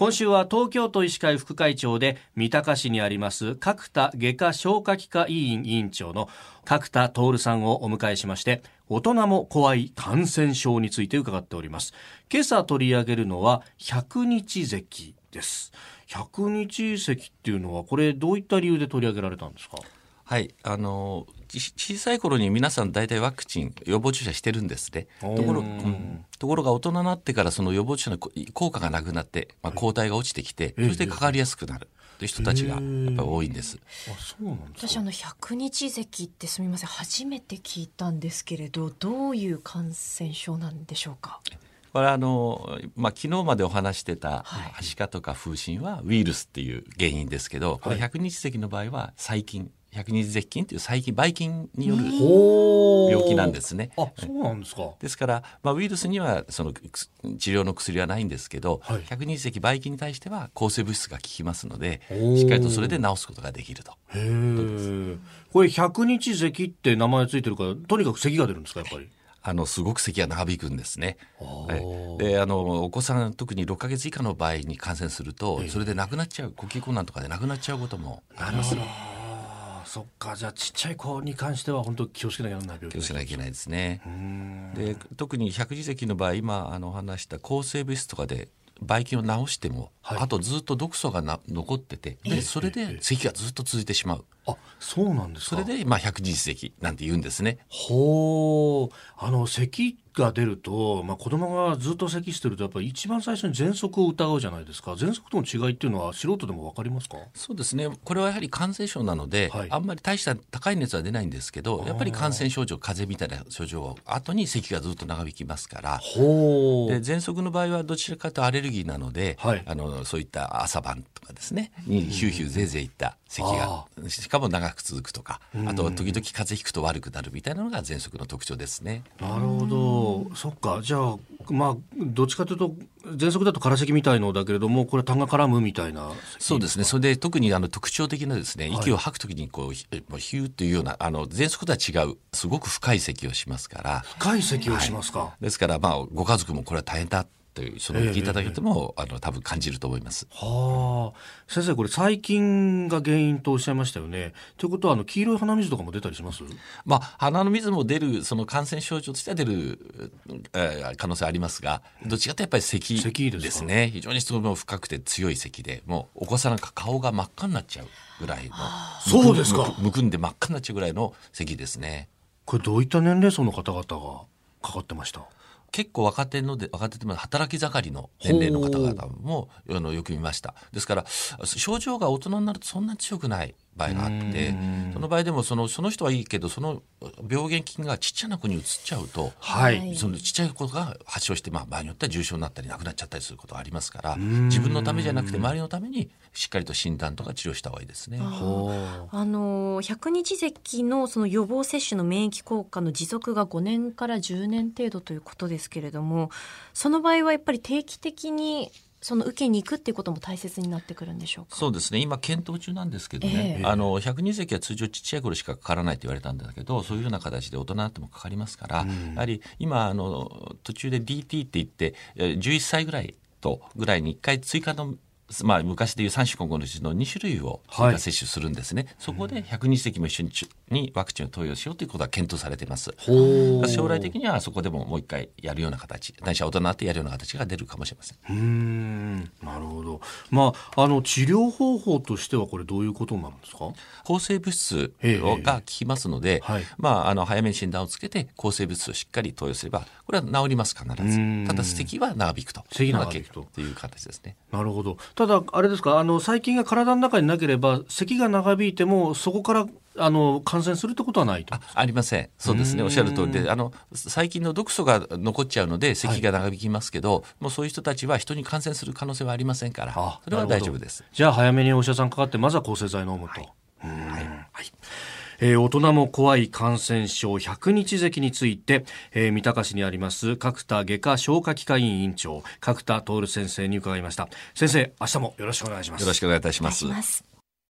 今週は東京都医師会副会長で三鷹市にあります角田外科消化器科医院委員長の角田徹さんをお迎えしまして大人も怖い感染症について伺っております。今朝取り上げるのは百日咳です。百日咳っていうのはこれどういった理由で取り上げられたんですか？はいあの小さい頃に皆さん大体ワクチン予防注射してるんですねところ,、うん、ところが大人になってからその予防注射の効果がなくなって、まあ、抗体が落ちてきて、そしてかかりやすくなる。という人たちがやっぱり多いんです。あそうなんです私あの百日咳ってすみません。初めて聞いたんですけれどどういう感染症なんでしょうか？これあの、まあ、昨日までお話してた、はしかとか風疹はウイルスっていう原因ですけど、これ百日咳の場合は細菌百日絶菌という細菌ばい菌による病気なんですね。あそうなんですか。ですから、まあ、ウイルスにはその治療の薬はないんですけど、はい、百日咳ばい菌に対しては抗生物質が効きますのでしっかりとそれで治すことができると。これ百日咳って名前ついてるからとにかく咳が出るんですかやっぱり？あのすごく咳が長引くんですね。であのお子さん特に6か月以下の場合に感染するとそれで亡くなっちゃう呼吸困難とかで亡くなっちゃうこともあります。そっか。じゃあちっちゃい子に関しては本当気をつけなきゃならない病気。気をつけなきゃいけないですね。で特に百字咳の場合今あの話した抗生物質とかでばい菌を治しても、はい、あとずっと毒素がな残っててでそれで咳がずっと続いてしまう。あそうなんですそれで、まあ、百日咳なんて言うんですね。ほう。あの咳が出ると、まあ、子供がずっと咳してるとやっぱり一番最初に喘息を疑うじゃないですか。喘息との違いっていうのは素人でも分かりますか？そうですね。これはやはり感染症なので、はい、あんまり大した高い熱は出ないんですけどやっぱり感染症状風邪みたいな症状後に咳がずっと長引きますから。で喘息の場合はどちらかとアレルギーなので、はい、あのそういった朝晩とかですねにヒューヒューぜいぜいいった咳がしかも長く続くとかあと時々風邪ひくと悪くなるみたいなのが喘息の特徴ですね。なるほど。そっか。じゃあまあどっちかというと喘息だと空咳みたいのだけれどもこれ痰が絡むみたいなそうですね。それで特にあの特徴的なですね、息を吐くときにこうヒューというようなあの喘息とは違うすごく深い咳をしますから。深い咳をしますか、はい、ですからまあご家族もこれは大変だというその聞いていただけても、えー、あの多分感じると思います。はあ、先生これ細菌が原因とおっしゃいましたよね。ということはあの黄色い鼻水とかも出たりします？まあ鼻の水も出るその感染症状としては出る、えー、可能性ありますが、どっちかとやっぱり咳ですね。非常にその深くて強い咳で、もうお子さんなんか顔が真っ赤になっちゃうぐらいの。そうですか。むくんで真っ赤になっちゃうぐらいの咳ですね。これどういった年齢層の方々がかかってました？結構若手ので若手で働き盛りの年齢の方々もあのよく見ました。ですから症状が大人になるとそんなに強くない場合があってその場合でもそのその人はいいけどその病原菌がちっちゃな子に移っちゃうと、はい、そのちっちゃい子が発症して、まあ、場合によっては重症になったり亡くなっちゃったりすることがありますから自分のためじゃなくて周りのためにしっかりと診断とか治療した方がいいですね。あの百日咳のその予防接種の免疫効果の持続が5年から10年程度ということですけれどもその場合はやっぱり定期的にその受けに行くっていうことも大切になってくるんでしょうか？そうですね。今検討中なんですけどね、えー、あの百人席は通常ちっちゃい頃しかかからないと言われたんだけどそういうような形で大人になってもかかりますから、うん、やはり今あの途中で DT って言って11歳ぐらいとぐらいに1回追加のまあ、昔でいう3種混合のうちの2種類を追加接種するんですね、はい、そこで100日席も一緒ににワクチンを投与しようということは検討されています。将来的にはそこでももう一回やるような形ないしは大人になってやるような形が出るかもしれません。うん。なるほど。まああの治療方法としてはこれどういうことなんですか？抗生物質が効きますので、はい、まああの早めに診断をつけて抗生物質をしっかり投与すればこれは治ります必ず。ただ咳は長引くと。咳長引くという形ですね。なるほどただあれですか？あの細菌が体の中になければ咳が長引いてもそこからあの感染するってことはないと。あありません。そうですね。おっしゃる通りであの細菌の毒素が残っちゃうので咳が長引きますけど、はい、もうそういう人たちは人に感染する可能性はありませんからそれは大丈夫です。じゃあ早めにお医者さんかかってまずは抗生剤飲むと。はい、はい。はいえー、大人も怖い感染症100日咳について、えー、三鷹市にあります角田外科消化器科医院院長角田徹先生に伺いました。先生明日もよろしくお願いします。よろしくお願いいたします